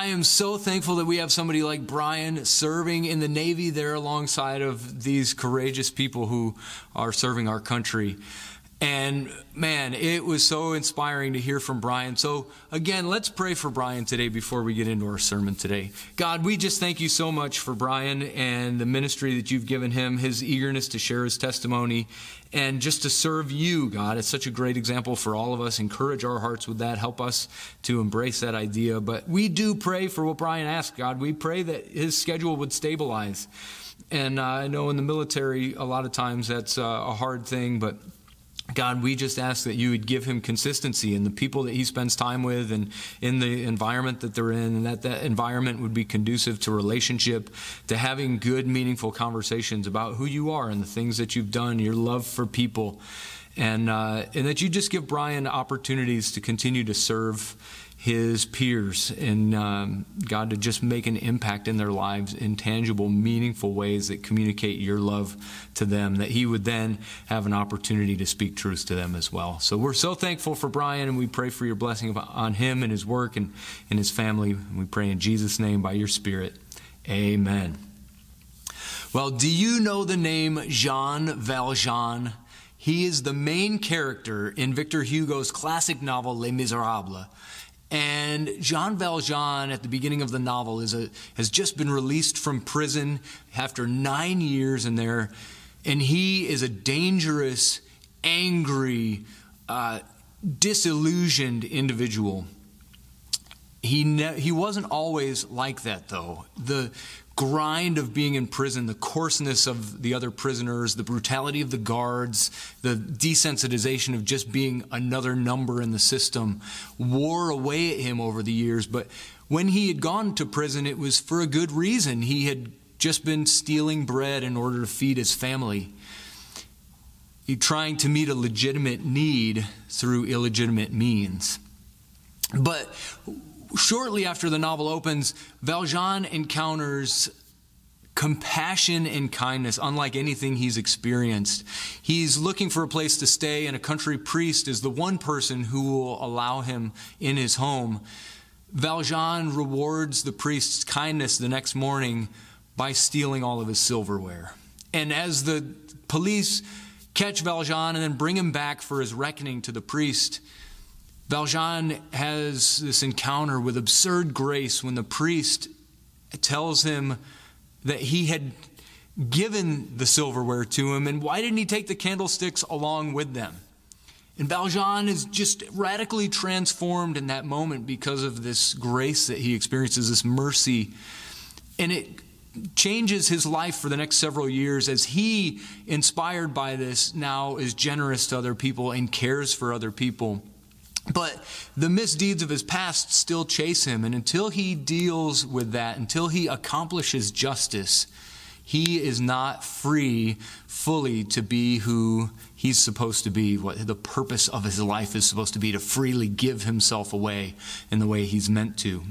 I am so thankful that we have somebody like Brian serving in the Navy there alongside of these courageous people who are serving our country. And man, it was so inspiring to hear from Brian. So, again, let's pray for Brian today before we get into our sermon today. God, we just thank you so much for Brian and the ministry that you've given him, his eagerness to share his testimony, and just to serve you, God. It's such a great example for all of us. Encourage our hearts with that. Help us to embrace that idea. But we do pray for what Brian asked, God. We pray that his schedule would stabilize. And uh, I know in the military, a lot of times that's uh, a hard thing, but God, we just ask that you would give him consistency in the people that he spends time with and in the environment that they're in, and that that environment would be conducive to relationship, to having good, meaningful conversations about who you are and the things that you've done, your love for people, and, uh, and that you just give Brian opportunities to continue to serve his peers and um, God to just make an impact in their lives in tangible, meaningful ways that communicate your love to them, that he would then have an opportunity to speak truth to them as well. So we're so thankful for Brian and we pray for your blessing on him and his work and, and his family. We pray in Jesus' name by your Spirit. Amen. Well, do you know the name Jean Valjean? He is the main character in Victor Hugo's classic novel Les Miserables. And Jean Valjean, at the beginning of the novel, is a, has just been released from prison after nine years in there. And he is a dangerous, angry, uh, disillusioned individual. He, ne- he wasn't always like that, though. The, grind of being in prison, the coarseness of the other prisoners, the brutality of the guards, the desensitization of just being another number in the system wore away at him over the years. But when he had gone to prison, it was for a good reason. He had just been stealing bread in order to feed his family. He trying to meet a legitimate need through illegitimate means. But shortly after the novel opens, Valjean encounters compassion and kindness unlike anything he's experienced. He's looking for a place to stay, and a country priest is the one person who will allow him in his home. Valjean rewards the priest's kindness the next morning by stealing all of his silverware. And as the police catch Valjean and then bring him back for his reckoning to the priest, Valjean has this encounter with absurd grace when the priest tells him that he had given the silverware to him, and why didn't he take the candlesticks along with them? And Valjean is just radically transformed in that moment because of this grace that he experiences, this mercy. And it changes his life for the next several years as he, inspired by this, now is generous to other people and cares for other people. But the misdeeds of his past still chase him, and until he deals with that, until he accomplishes justice, he is not free fully to be who he's supposed to be, what the purpose of his life is supposed to be, to freely give himself away in the way he's meant to.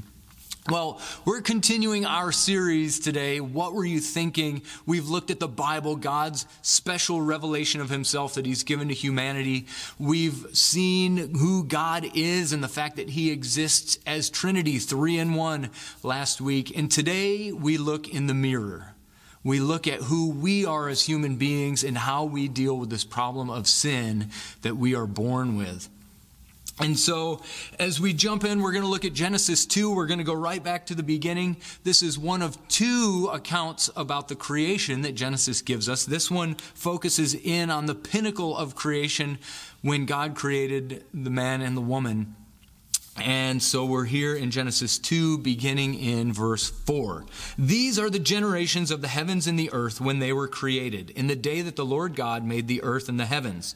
Well, we're continuing our series today. What were you thinking? We've looked at the Bible, God's special revelation of Himself that He's given to humanity. We've seen who God is and the fact that He exists as Trinity, three in one, last week. And today we look in the mirror. We look at who we are as human beings and how we deal with this problem of sin that we are born with. And so, as we jump in, we're going to look at Genesis 2. We're going to go right back to the beginning. This is one of two accounts about the creation that Genesis gives us. This one focuses in on the pinnacle of creation when God created the man and the woman. And so we're here in Genesis 2, beginning in verse 4. These are the generations of the heavens and the earth when they were created, in the day that the Lord God made the earth and the heavens.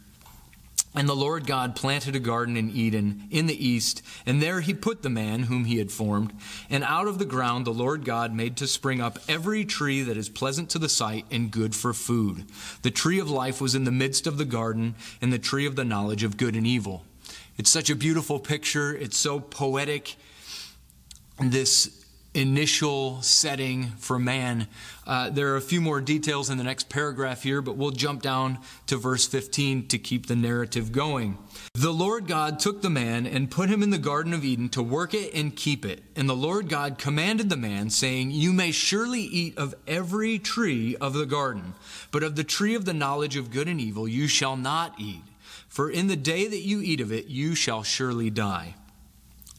And the Lord God planted a garden in Eden in the east, and there he put the man whom he had formed. And out of the ground the Lord God made to spring up every tree that is pleasant to the sight and good for food. The tree of life was in the midst of the garden, and the tree of the knowledge of good and evil. It's such a beautiful picture. It's so poetic. This initial setting for man. Uh, there are a few more details in the next paragraph here, but we'll jump down to verse 15 to keep the narrative going. The Lord God took the man and put him in the Garden of Eden to work it and keep it. And the Lord God commanded the man, saying, You may surely eat of every tree of the garden, but of the tree of the knowledge of good and evil you shall not eat. For in the day that you eat of it, you shall surely die.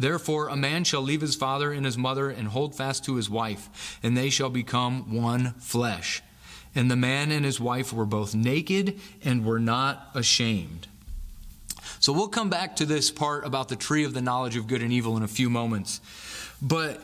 Therefore, a man shall leave his father and his mother and hold fast to his wife, and they shall become one flesh. And the man and his wife were both naked and were not ashamed. So we'll come back to this part about the tree of the knowledge of good and evil in a few moments. But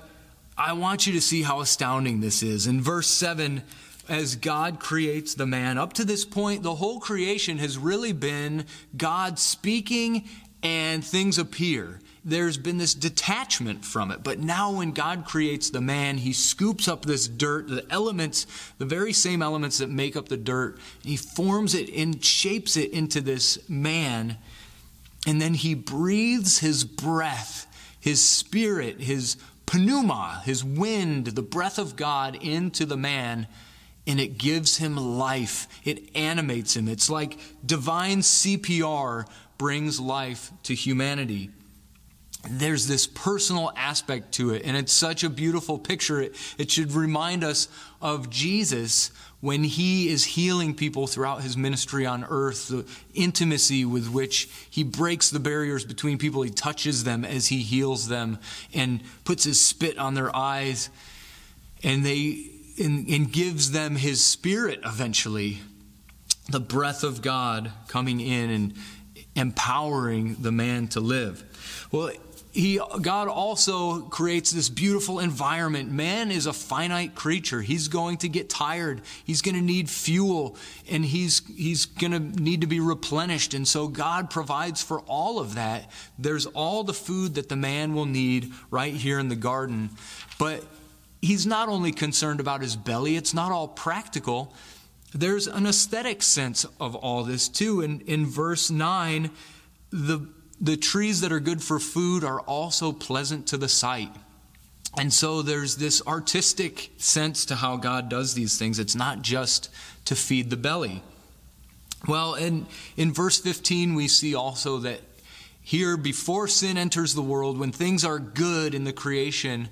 I want you to see how astounding this is. In verse 7, as God creates the man, up to this point, the whole creation has really been God speaking and things appear there's been this detachment from it. But now, when God creates the man, he scoops up this dirt, the elements, the very same elements that make up the dirt, he forms it and shapes it into this man. And then he breathes his breath, his spirit, his pneuma, his wind, the breath of God into the man and it gives him life. It animates him. It's like divine CPR brings life to humanity there's this personal aspect to it, and it's such a beautiful picture. It, it should remind us of Jesus when he is healing people throughout his ministry on earth, the intimacy with which he breaks the barriers between people, he touches them as he heals them and puts his spit on their eyes, and they and, and gives them his spirit eventually, the breath of God coming in and empowering the man to live. Well, he, God also creates this beautiful environment. Man is a finite creature. He's going to get tired. He's going to need fuel and he's, he's going to need to be replenished. And so God provides for all of that. There's all the food that the man will need right here in the garden. But he's not only concerned about his belly, it's not all practical. There's an aesthetic sense of all this too. And in verse 9, the the trees that are good for food are also pleasant to the sight. And so there's this artistic sense to how God does these things. It's not just to feed the belly. Well, in, in verse 15, we see also that here, before sin enters the world, when things are good in the creation,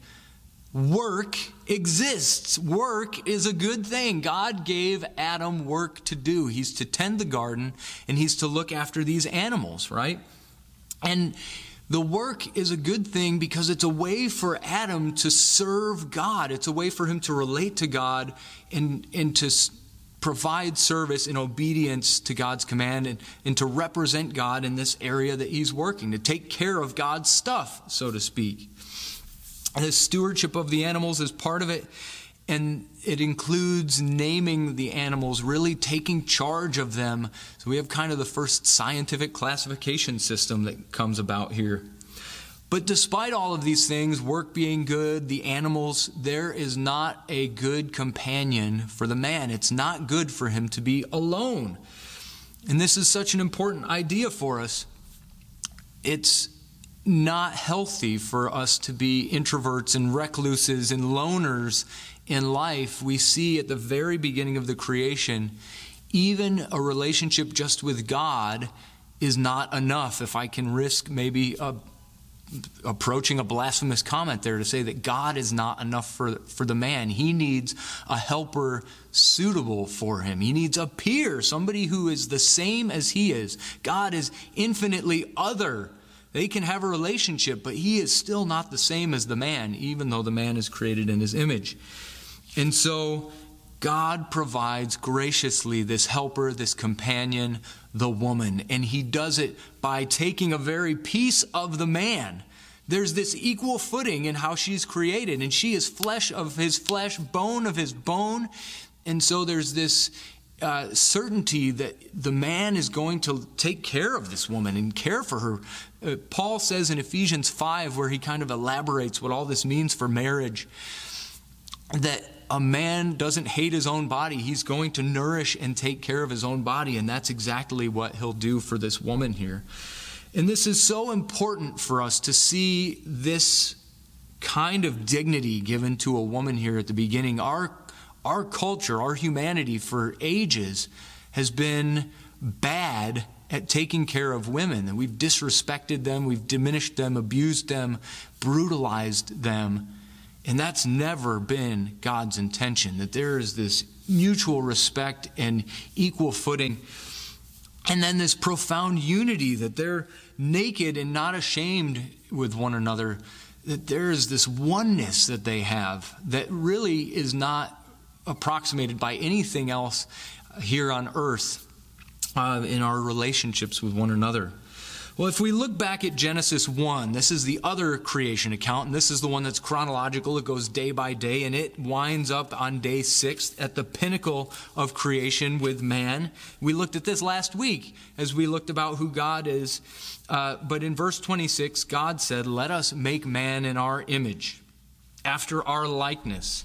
work exists. Work is a good thing. God gave Adam work to do. He's to tend the garden and he's to look after these animals, right? And the work is a good thing because it's a way for Adam to serve God. It's a way for him to relate to God and, and to provide service in obedience to God's command and, and to represent God in this area that he's working, to take care of God's stuff, so to speak. And the stewardship of the animals is part of it. And it includes naming the animals, really taking charge of them. So we have kind of the first scientific classification system that comes about here. But despite all of these things, work being good, the animals, there is not a good companion for the man. It's not good for him to be alone. And this is such an important idea for us. It's not healthy for us to be introverts and recluses and loners in life. We see at the very beginning of the creation, even a relationship just with God is not enough. If I can risk maybe a, approaching a blasphemous comment there to say that God is not enough for, for the man, he needs a helper suitable for him. He needs a peer, somebody who is the same as he is. God is infinitely other they can have a relationship, but he is still not the same as the man, even though the man is created in his image. And so God provides graciously this helper, this companion, the woman, and he does it by taking a very piece of the man. There's this equal footing in how she's created, and she is flesh of his flesh, bone of his bone. And so there's this uh, certainty that the man is going to take care of this woman and care for her. Uh, Paul says in Ephesians 5, where he kind of elaborates what all this means for marriage, that a man doesn't hate his own body. He's going to nourish and take care of his own body, and that's exactly what he'll do for this woman here. And this is so important for us to see this kind of dignity given to a woman here at the beginning. Our our culture, our humanity for ages has been bad at taking care of women. We've disrespected them, we've diminished them, abused them, brutalized them. And that's never been God's intention, that there is this mutual respect and equal footing. And then this profound unity that they're naked and not ashamed with one another, that there is this oneness that they have that really is not approximated by anything else here on earth uh, in our relationships with one another. Well, if we look back at Genesis 1, this is the other creation account, and this is the one that's chronological. It goes day by day, and it winds up on day six at the pinnacle of creation with man. We looked at this last week as we looked about who God is. Uh, but in verse 26, God said, Let us make man in our image, after our likeness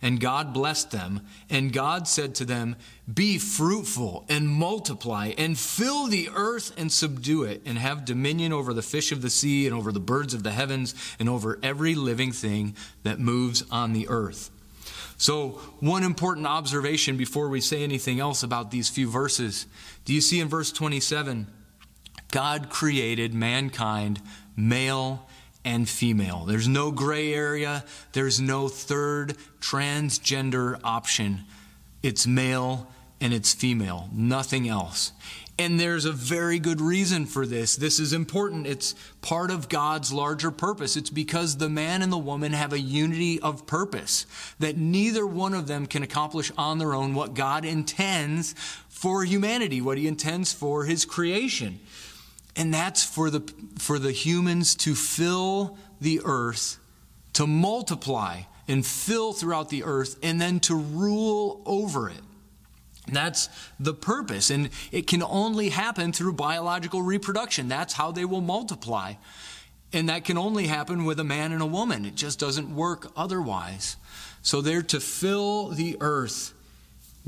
And God blessed them. And God said to them, Be fruitful and multiply and fill the earth and subdue it and have dominion over the fish of the sea and over the birds of the heavens and over every living thing that moves on the earth. So, one important observation before we say anything else about these few verses. Do you see in verse 27? God created mankind male and female. There's no gray area, there's no third transgender option. It's male and it's female, nothing else. And there's a very good reason for this. This is important. It's part of God's larger purpose. It's because the man and the woman have a unity of purpose, that neither one of them can accomplish on their own what God intends for humanity, what He intends for His creation and that's for the, for the humans to fill the earth, to multiply and fill throughout the earth, and then to rule over it. That's the purpose. And it can only happen through biological reproduction. That's how they will multiply. And that can only happen with a man and a woman. It just doesn't work otherwise. So they're to fill the earth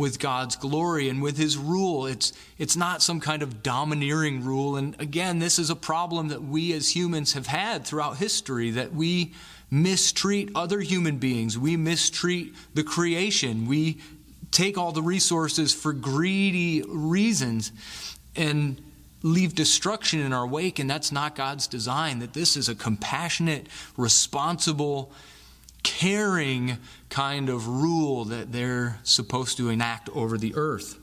with God's glory and with his rule. It's, it's not some kind of domineering rule. And again, this is a problem that we as humans have had throughout history that we mistreat other human beings, we mistreat the creation, we take all the resources for greedy reasons and leave destruction in our wake. And that's not God's design, that this is a compassionate, responsible, caring kind of rule that they're supposed to enact over the earth.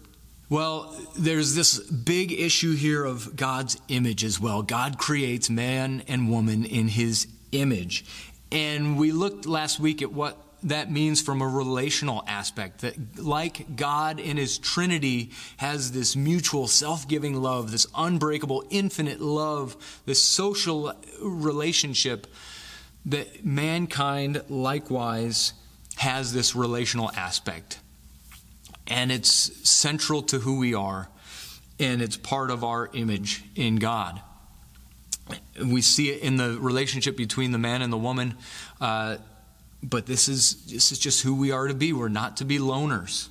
Well, there's this big issue here of God's image as well. God creates man and woman in his image. And we looked last week at what that means from a relational aspect that like God in his trinity has this mutual self-giving love, this unbreakable infinite love, this social relationship that mankind likewise has this relational aspect. And it's central to who we are. and it's part of our image in God. We see it in the relationship between the man and the woman, uh, but this is this is just who we are to be. We're not to be loners.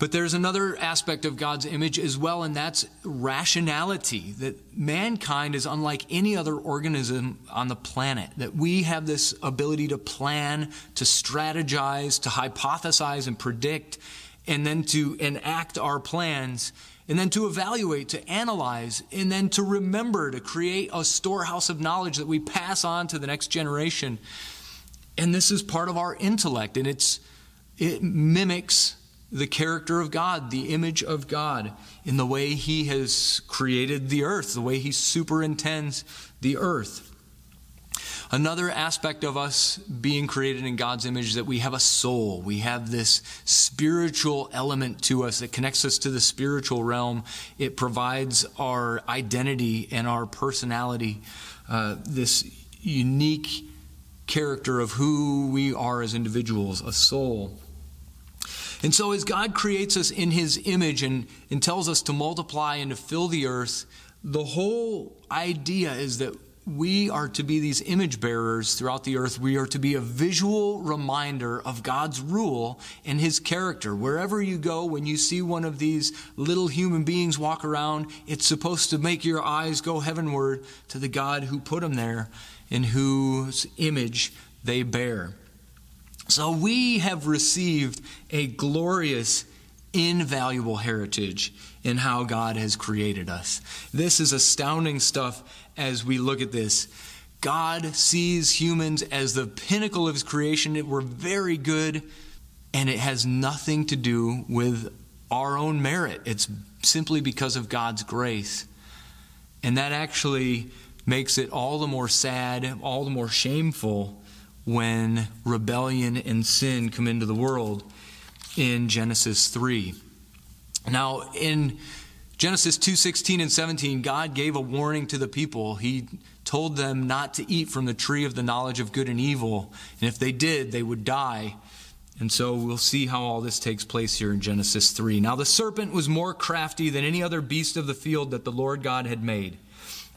But there's another aspect of God's image as well, and that's rationality. That mankind is unlike any other organism on the planet. That we have this ability to plan, to strategize, to hypothesize and predict, and then to enact our plans, and then to evaluate, to analyze, and then to remember, to create a storehouse of knowledge that we pass on to the next generation. And this is part of our intellect, and it's it mimics the character of God, the image of God, in the way He has created the earth, the way He superintends the earth. Another aspect of us being created in God's image is that we have a soul. We have this spiritual element to us that connects us to the spiritual realm. It provides our identity and our personality, uh, this unique character of who we are as individuals, a soul. And so, as God creates us in His image and, and tells us to multiply and to fill the earth, the whole idea is that we are to be these image bearers throughout the earth. We are to be a visual reminder of God's rule and His character. Wherever you go, when you see one of these little human beings walk around, it's supposed to make your eyes go heavenward to the God who put them there and whose image they bear. So we have received a glorious, invaluable heritage in how God has created us. This is astounding stuff as we look at this. God sees humans as the pinnacle of his creation. We're very good, and it has nothing to do with our own merit. It's simply because of God's grace. And that actually makes it all the more sad, all the more shameful when rebellion and sin come into the world in Genesis 3. Now, in Genesis 2:16 and 17, God gave a warning to the people. He told them not to eat from the tree of the knowledge of good and evil, and if they did, they would die. And so we'll see how all this takes place here in Genesis 3. Now the serpent was more crafty than any other beast of the field that the Lord God had made.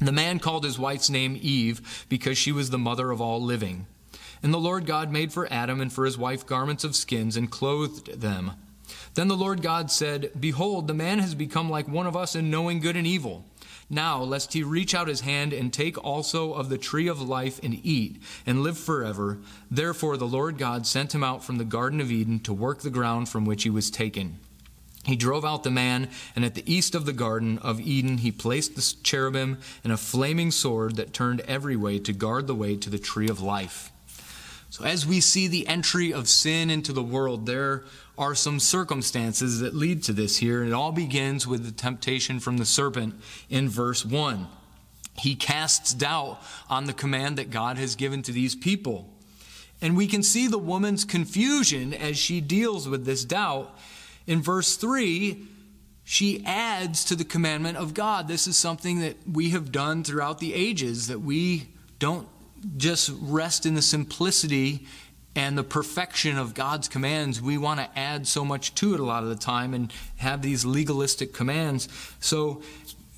The man called his wife's name Eve because she was the mother of all living. And the Lord God made for Adam and for his wife garments of skins and clothed them. Then the Lord God said, Behold, the man has become like one of us in knowing good and evil. Now, lest he reach out his hand and take also of the tree of life and eat, and live forever. Therefore, the Lord God sent him out from the Garden of Eden to work the ground from which he was taken. He drove out the man, and at the east of the Garden of Eden he placed the cherubim and a flaming sword that turned every way to guard the way to the tree of life. So, as we see the entry of sin into the world, there are some circumstances that lead to this here. It all begins with the temptation from the serpent in verse 1. He casts doubt on the command that God has given to these people. And we can see the woman's confusion as she deals with this doubt. In verse 3, she adds to the commandment of God. This is something that we have done throughout the ages, that we don't just rest in the simplicity and the perfection of God's commands, we want to add so much to it a lot of the time and have these legalistic commands. So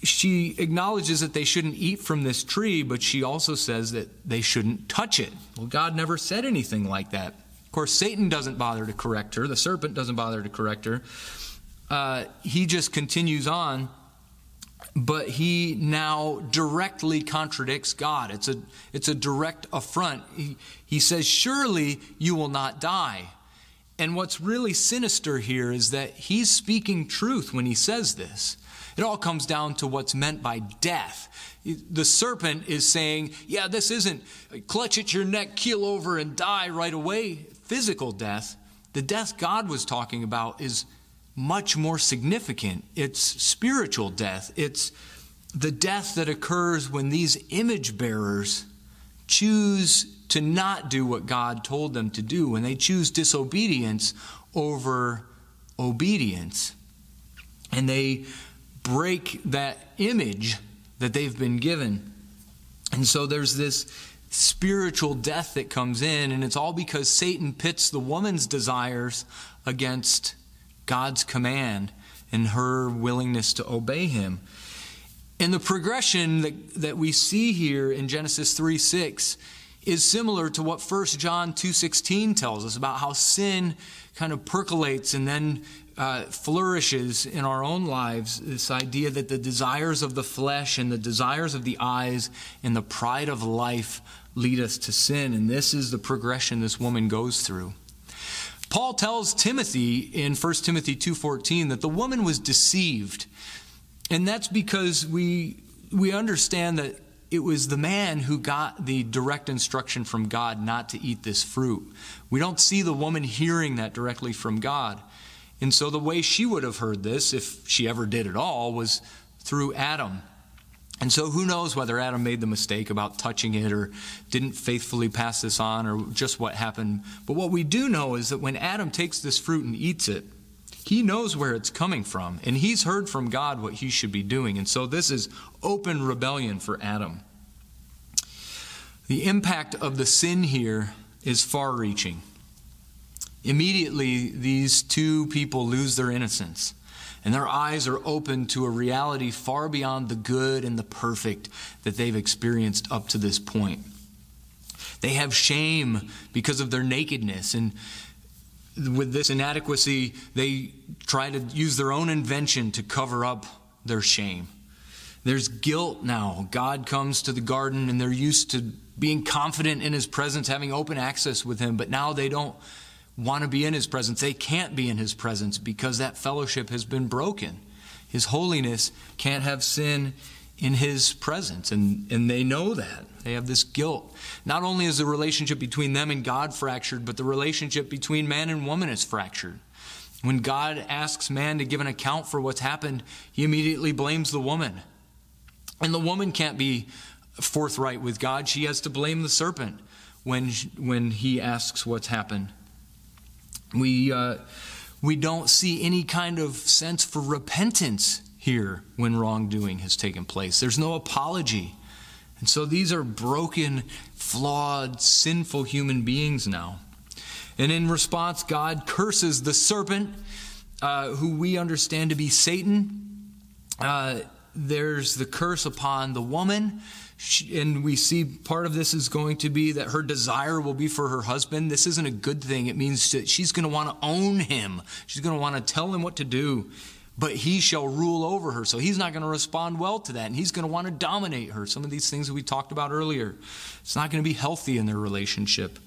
she acknowledges that they shouldn't eat from this tree, but she also says that they shouldn't touch it. Well, God never said anything like that. Of course, Satan doesn't bother to correct her, the serpent doesn't bother to correct her. Uh, he just continues on but he now directly contradicts God. It's a, it's a direct affront. He, he says, Surely you will not die. And what's really sinister here is that he's speaking truth when he says this. It all comes down to what's meant by death. The serpent is saying, Yeah, this isn't clutch at your neck, keel over, and die right away, physical death. The death God was talking about is much more significant. It's spiritual death. It's the death that occurs when these image bearers choose to not do what God told them to do, when they choose disobedience over obedience. And they break that image that they've been given. And so there's this spiritual death that comes in, and it's all because Satan pits the woman's desires against God's command and her willingness to obey him. And the progression that, that we see here in Genesis 3 6 is similar to what 1 John 2.16 tells us about how sin kind of percolates and then uh, flourishes in our own lives. This idea that the desires of the flesh and the desires of the eyes and the pride of life lead us to sin. And this is the progression this woman goes through. Paul tells Timothy in 1 Timothy 2:14 that the woman was deceived. And that's because we we understand that it was the man who got the direct instruction from God not to eat this fruit. We don't see the woman hearing that directly from God. And so the way she would have heard this, if she ever did at all, was through Adam. And so, who knows whether Adam made the mistake about touching it or didn't faithfully pass this on or just what happened. But what we do know is that when Adam takes this fruit and eats it, he knows where it's coming from and he's heard from God what he should be doing. And so, this is open rebellion for Adam. The impact of the sin here is far reaching. Immediately, these two people lose their innocence and their eyes are open to a reality far beyond the good and the perfect that they've experienced up to this point. They have shame because of their nakedness, and with this inadequacy, they try to use their own invention to cover up their shame. There's guilt now. God comes to the garden and they're used to being confident in his presence, having open access with him, but now they don't want to be in his presence. They can't be in his presence because that fellowship has been broken. His holiness can't have sin in his presence, and, and they know that. They have this guilt. Not only is the relationship between them and God fractured, but the relationship between man and woman is fractured. When God asks man to give an account for what's happened, he immediately blames the woman. And the woman can't be forthright with God. She has to blame the serpent when, when he asks what's happened. We, uh, we don't see any kind of sense for repentance here when wrongdoing has taken place. There's no apology. And so these are broken, flawed, sinful human beings now. And in response, God curses the serpent, uh, who we understand to be Satan. Uh, there's the curse upon the woman. She, and we see part of this is going to be that her desire will be for her husband. This isn't a good thing. It means that she's going to want to own him. She's going to want to tell him what to do. But he shall rule over her. So he's not going to respond well to that. And he's going to want to dominate her. Some of these things that we talked about earlier. It's not going to be healthy in their relationship.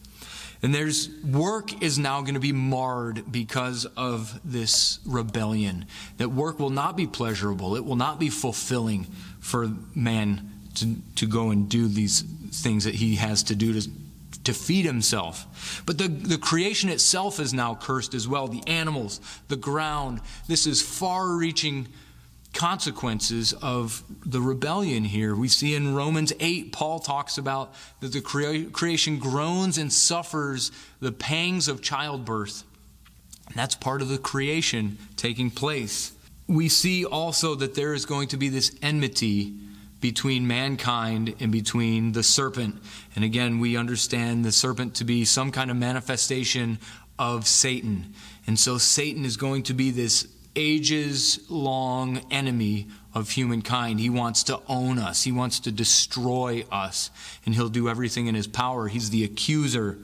And there's work is now going to be marred because of this rebellion. That work will not be pleasurable. It will not be fulfilling for man to, to go and do these things that he has to do to, to feed himself. But the, the creation itself is now cursed as well the animals, the ground. This is far reaching consequences of the rebellion here. We see in Romans 8, Paul talks about that the crea- creation groans and suffers the pangs of childbirth. And that's part of the creation taking place. We see also that there is going to be this enmity between mankind and between the serpent. And again, we understand the serpent to be some kind of manifestation of Satan. And so Satan is going to be this ages long enemy of humankind. He wants to own us, he wants to destroy us, and he'll do everything in his power. He's the accuser.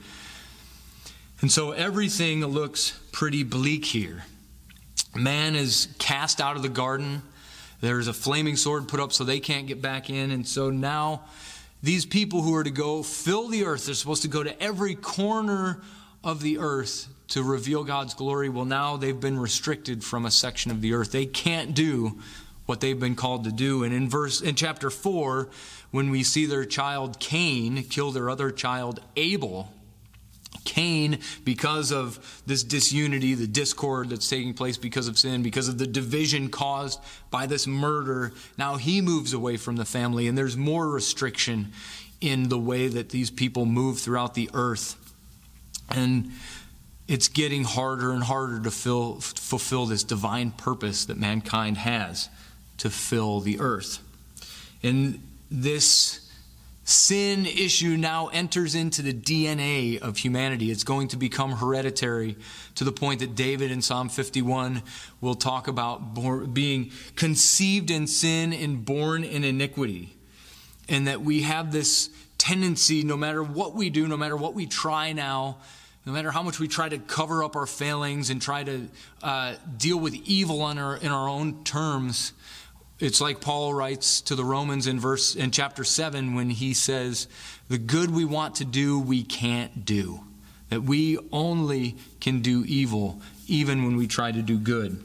And so everything looks pretty bleak here. Man is cast out of the garden. There's a flaming sword put up so they can't get back in. And so now these people who are to go fill the earth, they're supposed to go to every corner of the earth to reveal God's glory. Well, now they've been restricted from a section of the earth. They can't do what they've been called to do. And in verse in chapter 4, when we see their child Cain kill their other child Abel, Cain, because of this disunity, the discord that's taking place because of sin, because of the division caused by this murder, now he moves away from the family, and there's more restriction in the way that these people move throughout the earth. And it's getting harder and harder to fill, fulfill this divine purpose that mankind has to fill the earth. And this sin issue now enters into the DNA of humanity. It's going to become hereditary to the point that David in Psalm 51 will talk about being conceived in sin and born in iniquity. And that we have this tendency, no matter what we do, no matter what we try now, no matter how much we try to cover up our failings and try to uh, deal with evil on our, in our own terms, it's like Paul writes to the Romans in verse in chapter 7 when he says, "The good we want to do we can't do. That we only can do evil even when we try to do good."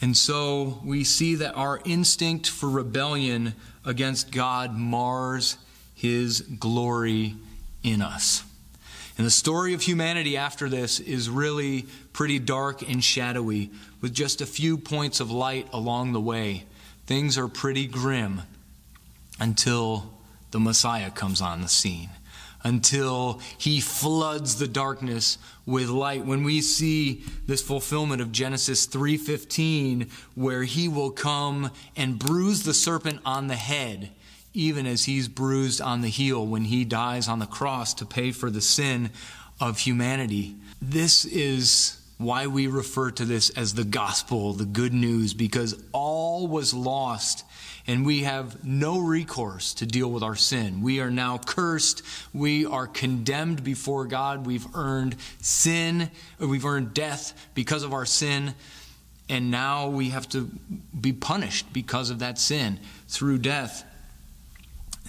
And so we see that our instinct for rebellion against God mars his glory in us. And the story of humanity after this is really pretty dark and shadowy, with just a few points of light along the way. Things are pretty grim until the Messiah comes on the scene, until he floods the darkness with light. When we see this fulfillment of Genesis 3:15 where he will come and bruise the serpent on the head even as he's bruised on the heel when he dies on the cross to pay for the sin of humanity. This is why we refer to this as the gospel, the good news, because all was lost and we have no recourse to deal with our sin. We are now cursed. We are condemned before God. We've earned sin, uh, we've earned death because of our sin. And now we have to be punished because of that sin through death.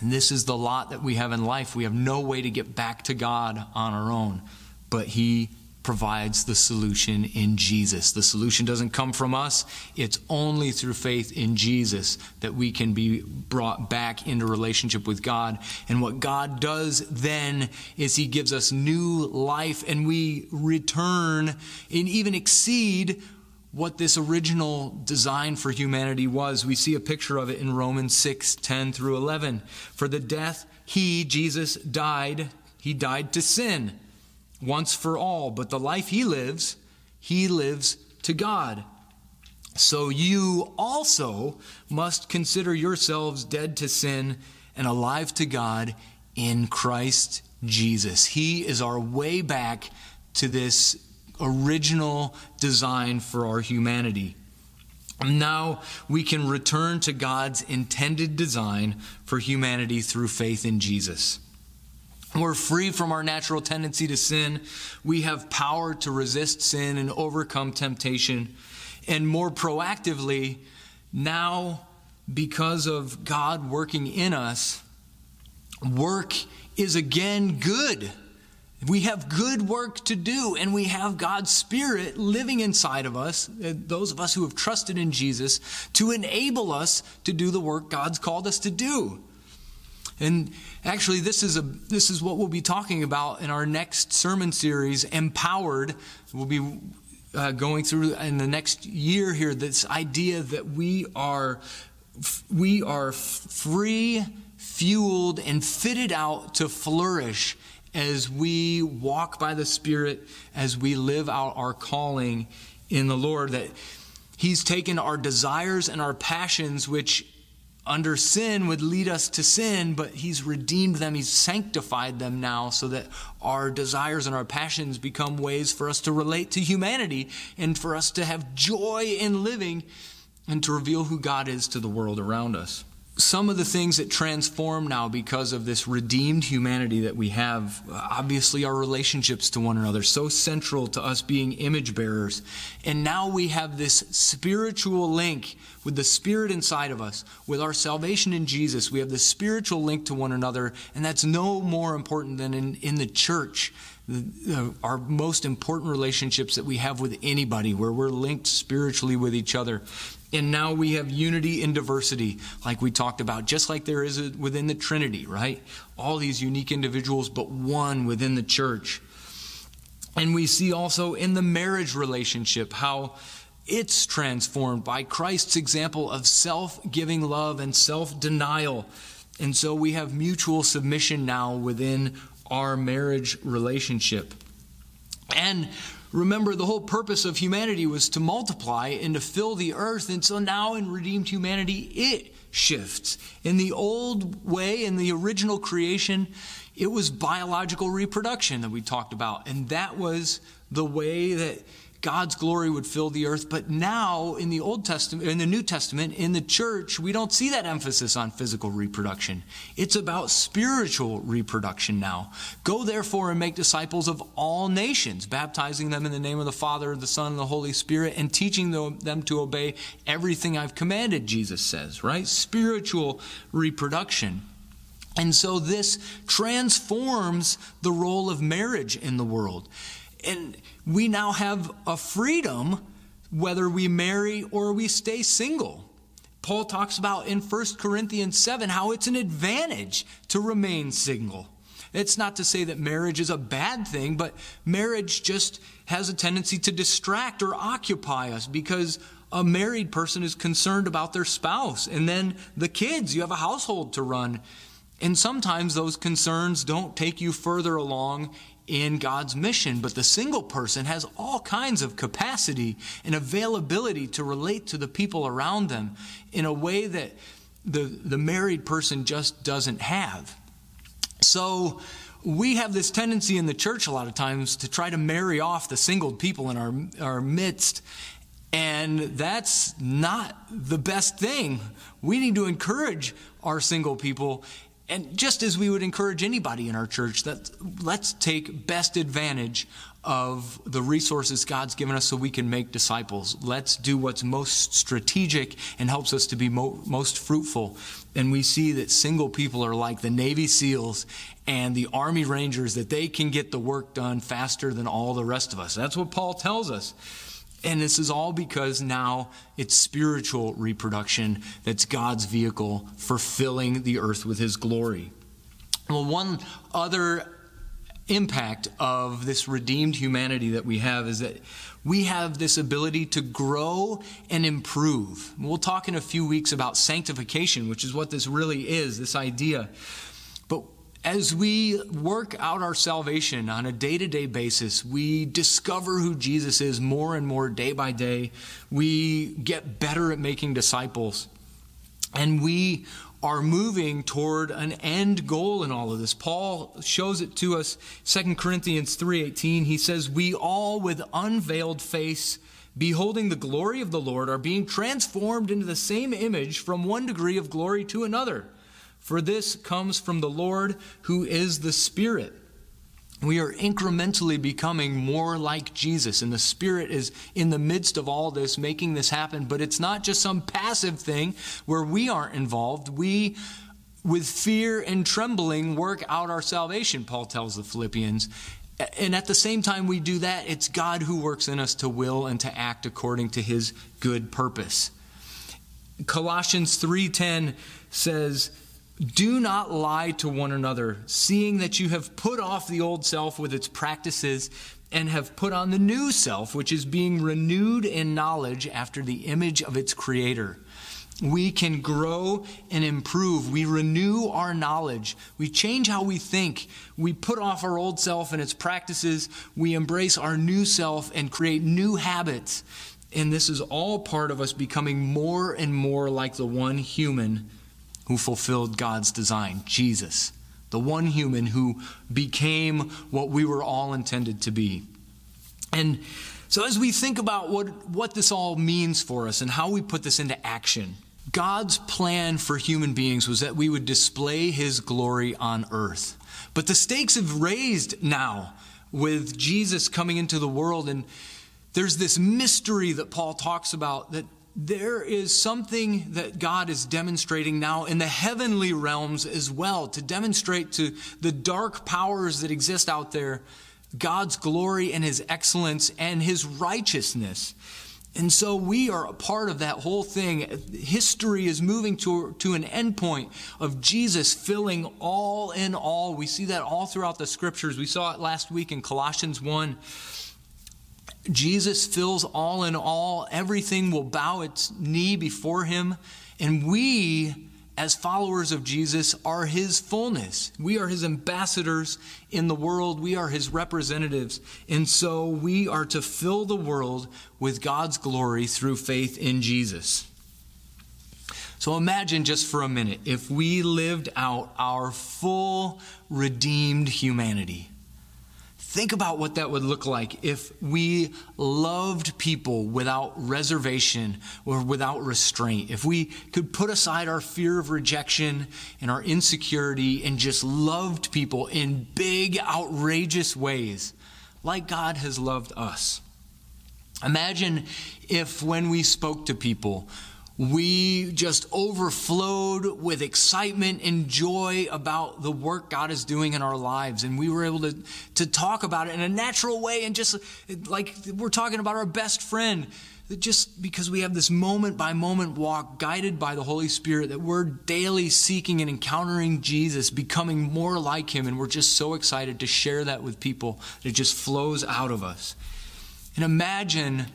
And this is the lot that we have in life. We have no way to get back to God on our own, but He provides the solution in Jesus. The solution doesn't come from us, it's only through faith in Jesus that we can be brought back into relationship with God. And what God does then is He gives us new life and we return and even exceed what this original design for humanity was. We see a picture of it in Romans 6 10 through 11. For the death he, Jesus, died, he died to sin once for all, but the life he lives, he lives to God. So you also must consider yourselves dead to sin and alive to God in Christ Jesus. He is our way back to this original design for our humanity. Now we can return to God's intended design for humanity through faith in Jesus. We're free from our natural tendency to sin. We have power to resist sin and overcome temptation. And more proactively, now, because of God working in us, work is again good. We have good work to do, and we have God's Spirit living inside of us, uh, those of us who have trusted in Jesus, to enable us to do the work God's called us to do. And actually, this is, a, this is what we'll be talking about in our next sermon series, Empowered. We'll be uh, going through in the next year here this idea that we are, we are free, fueled, and fitted out to flourish as we walk by the Spirit, as we live out our calling in the Lord. That He's taken our desires and our passions, which under sin would lead us to sin, but He's redeemed them. He's sanctified them now so that our desires and our passions become ways for us to relate to humanity and for us to have joy in living and to reveal who God is to the world around us some of the things that transform now because of this redeemed humanity that we have obviously our relationships to one another so central to us being image bearers. And now we have this spiritual link with the spirit inside of us with our salvation in jesus. We have this spiritual link to one another and that's no more important than in, in the church the, uh, our most important relationships that we have with anybody where we're linked spiritually with each other and now we have unity in diversity, like we talked about, just like there is within the Trinity, right? All these unique individuals, but one within the church. And we see also in the marriage relationship how it's transformed by Christ's example of self giving love and self denial. And so we have mutual submission now within our marriage relationship. And Remember, the whole purpose of humanity was to multiply and to fill the earth. And so now in redeemed humanity, it shifts. In the old way, in the original creation, it was biological reproduction that we talked about. And that was the way that God's glory would fill the earth. But now in the Old Testament, in the New Testament, in the church, we don't see that emphasis on physical reproduction. It's about spiritual reproduction now. Go therefore and make disciples of all nations, baptizing them in the name of the Father, the Son, and the Holy Spirit, and teaching them to obey everything I've commanded, Jesus says, right? Spiritual reproduction. And so this transforms the role of marriage in the world. And we now have a freedom whether we marry or we stay single. Paul talks about in 1 Corinthians 7 how it's an advantage to remain single. It's not to say that marriage is a bad thing, but marriage just has a tendency to distract or occupy us because a married person is concerned about their spouse and then the kids. You have a household to run. And sometimes those concerns don't take you further along in God's mission, but the single person has all kinds of capacity and availability to relate to the people around them in a way that the, the married person just doesn't have. So, we have this tendency in the church a lot of times to try to marry off the single people in our, our midst. And that's not the best thing. We need to encourage our single people and just as we would encourage anybody in our church, that let's take best advantage of the resources God's given us so we can make disciples. Let's do what's most strategic and helps us to be mo- most fruitful. And we see that single people are like the Navy SEALs and the Army Rangers, that they can get the work done faster than all the rest of us. That's what Paul tells us. And this is all because now it's spiritual reproduction that's God's vehicle for filling the earth with his glory. Well, one other impact of this redeemed humanity that we have is that we have this ability to grow and improve. We'll talk in a few weeks about sanctification, which is what this really is this idea. As we work out our salvation on a day to day basis, we discover who Jesus is more and more day by day. We get better at making disciples. And we are moving toward an end goal in all of this. Paul shows it to us 2 Corinthians 3:18. He says, "We all with unveiled face beholding the glory of the Lord, are being transformed into the same image from one degree of glory to another. For this comes from the Lord who is the Spirit. We are incrementally becoming more like Jesus, and the Spirit is in the midst of all this, making this happen. But it's not just some passive thing where we aren't involved. We, with fear and trembling, work out our salvation, Paul tells the Philippians. And at the same time we do that, it's God who works in us to will and to act according to his good purpose. Colossians 3:10 says, "Do not lie to one another, seeing that you have put off the old self with its practices and have put on the new self, which is being renewed in knowledge after the image of its creator." we can grow and improve. We renew our knowledge. We change how we think. We put off our old self and its practices. We embrace our new self and create new habits. And this is all part of us becoming more and more like the one human who fulfilled God's design, Jesus, the one human who became what we were all intended to be. And so, as we think about what, what this all means for us and how we put this into action, God's plan for human beings was that we would display his glory on earth. But the stakes have raised now with Jesus coming into the world. And there's this mystery that Paul talks about that there is something that God is demonstrating now in the heavenly realms as well to demonstrate to the dark powers that exist out there God's glory and his excellence and his righteousness. And so we are a part of that whole thing. History is moving to, to an endpoint of Jesus filling all in all. We see that all throughout the scriptures. We saw it last week in Colossians 1. Jesus fills all in all. Everything will bow its knee before him. And we as followers of Jesus, are his fullness. We are his ambassadors in the world, we are his representatives. And so we are to fill the world with God's glory through faith in Jesus. So imagine just for a minute if we lived out our full redeemed humanity. Think about what that would look like if we loved people without reservation or without restraint. If we could put aside our fear of rejection and our insecurity and just loved people in big, outrageous ways, like God has loved us. Imagine if when we spoke to people, we just overflowed with excitement and joy about the work God is doing in our lives. And we were able to, to talk about it in a natural way and just like we're talking about our best friend. Just because we have this moment by moment walk guided by the Holy Spirit, that we're daily seeking and encountering Jesus, becoming more like Him, and we're just so excited to share that with people. It just flows out of us. And imagine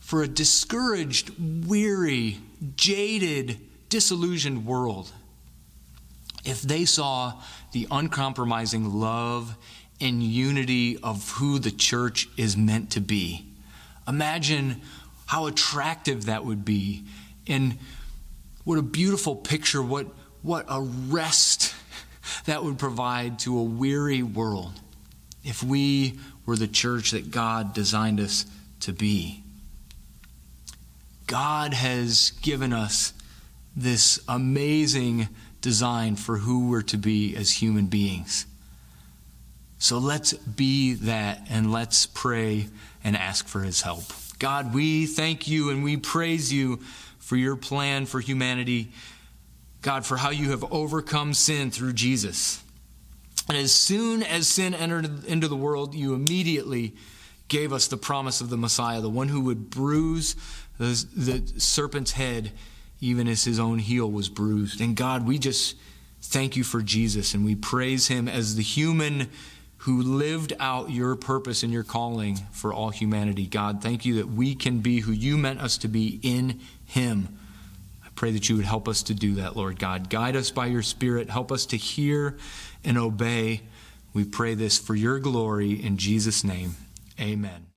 for a discouraged, weary, jaded, disillusioned world if they saw the uncompromising love and unity of who the church is meant to be. Imagine how attractive that would be and what a beautiful picture, what, what a rest that would provide to a weary world if we were the church that God designed us to be. God has given us this amazing design for who we're to be as human beings. So let's be that and let's pray and ask for his help. God, we thank you and we praise you for your plan for humanity. God, for how you have overcome sin through Jesus. And as soon as sin entered into the world, you immediately gave us the promise of the Messiah, the one who would bruise the, the serpent's head, even as his own heel was bruised. And God, we just thank you for Jesus and we praise him as the human who lived out your purpose and your calling for all humanity. God, thank you that we can be who you meant us to be in him. I pray that you would help us to do that, Lord God. Guide us by your Spirit. Help us to hear and obey. We pray this for your glory in Jesus' name. Amen.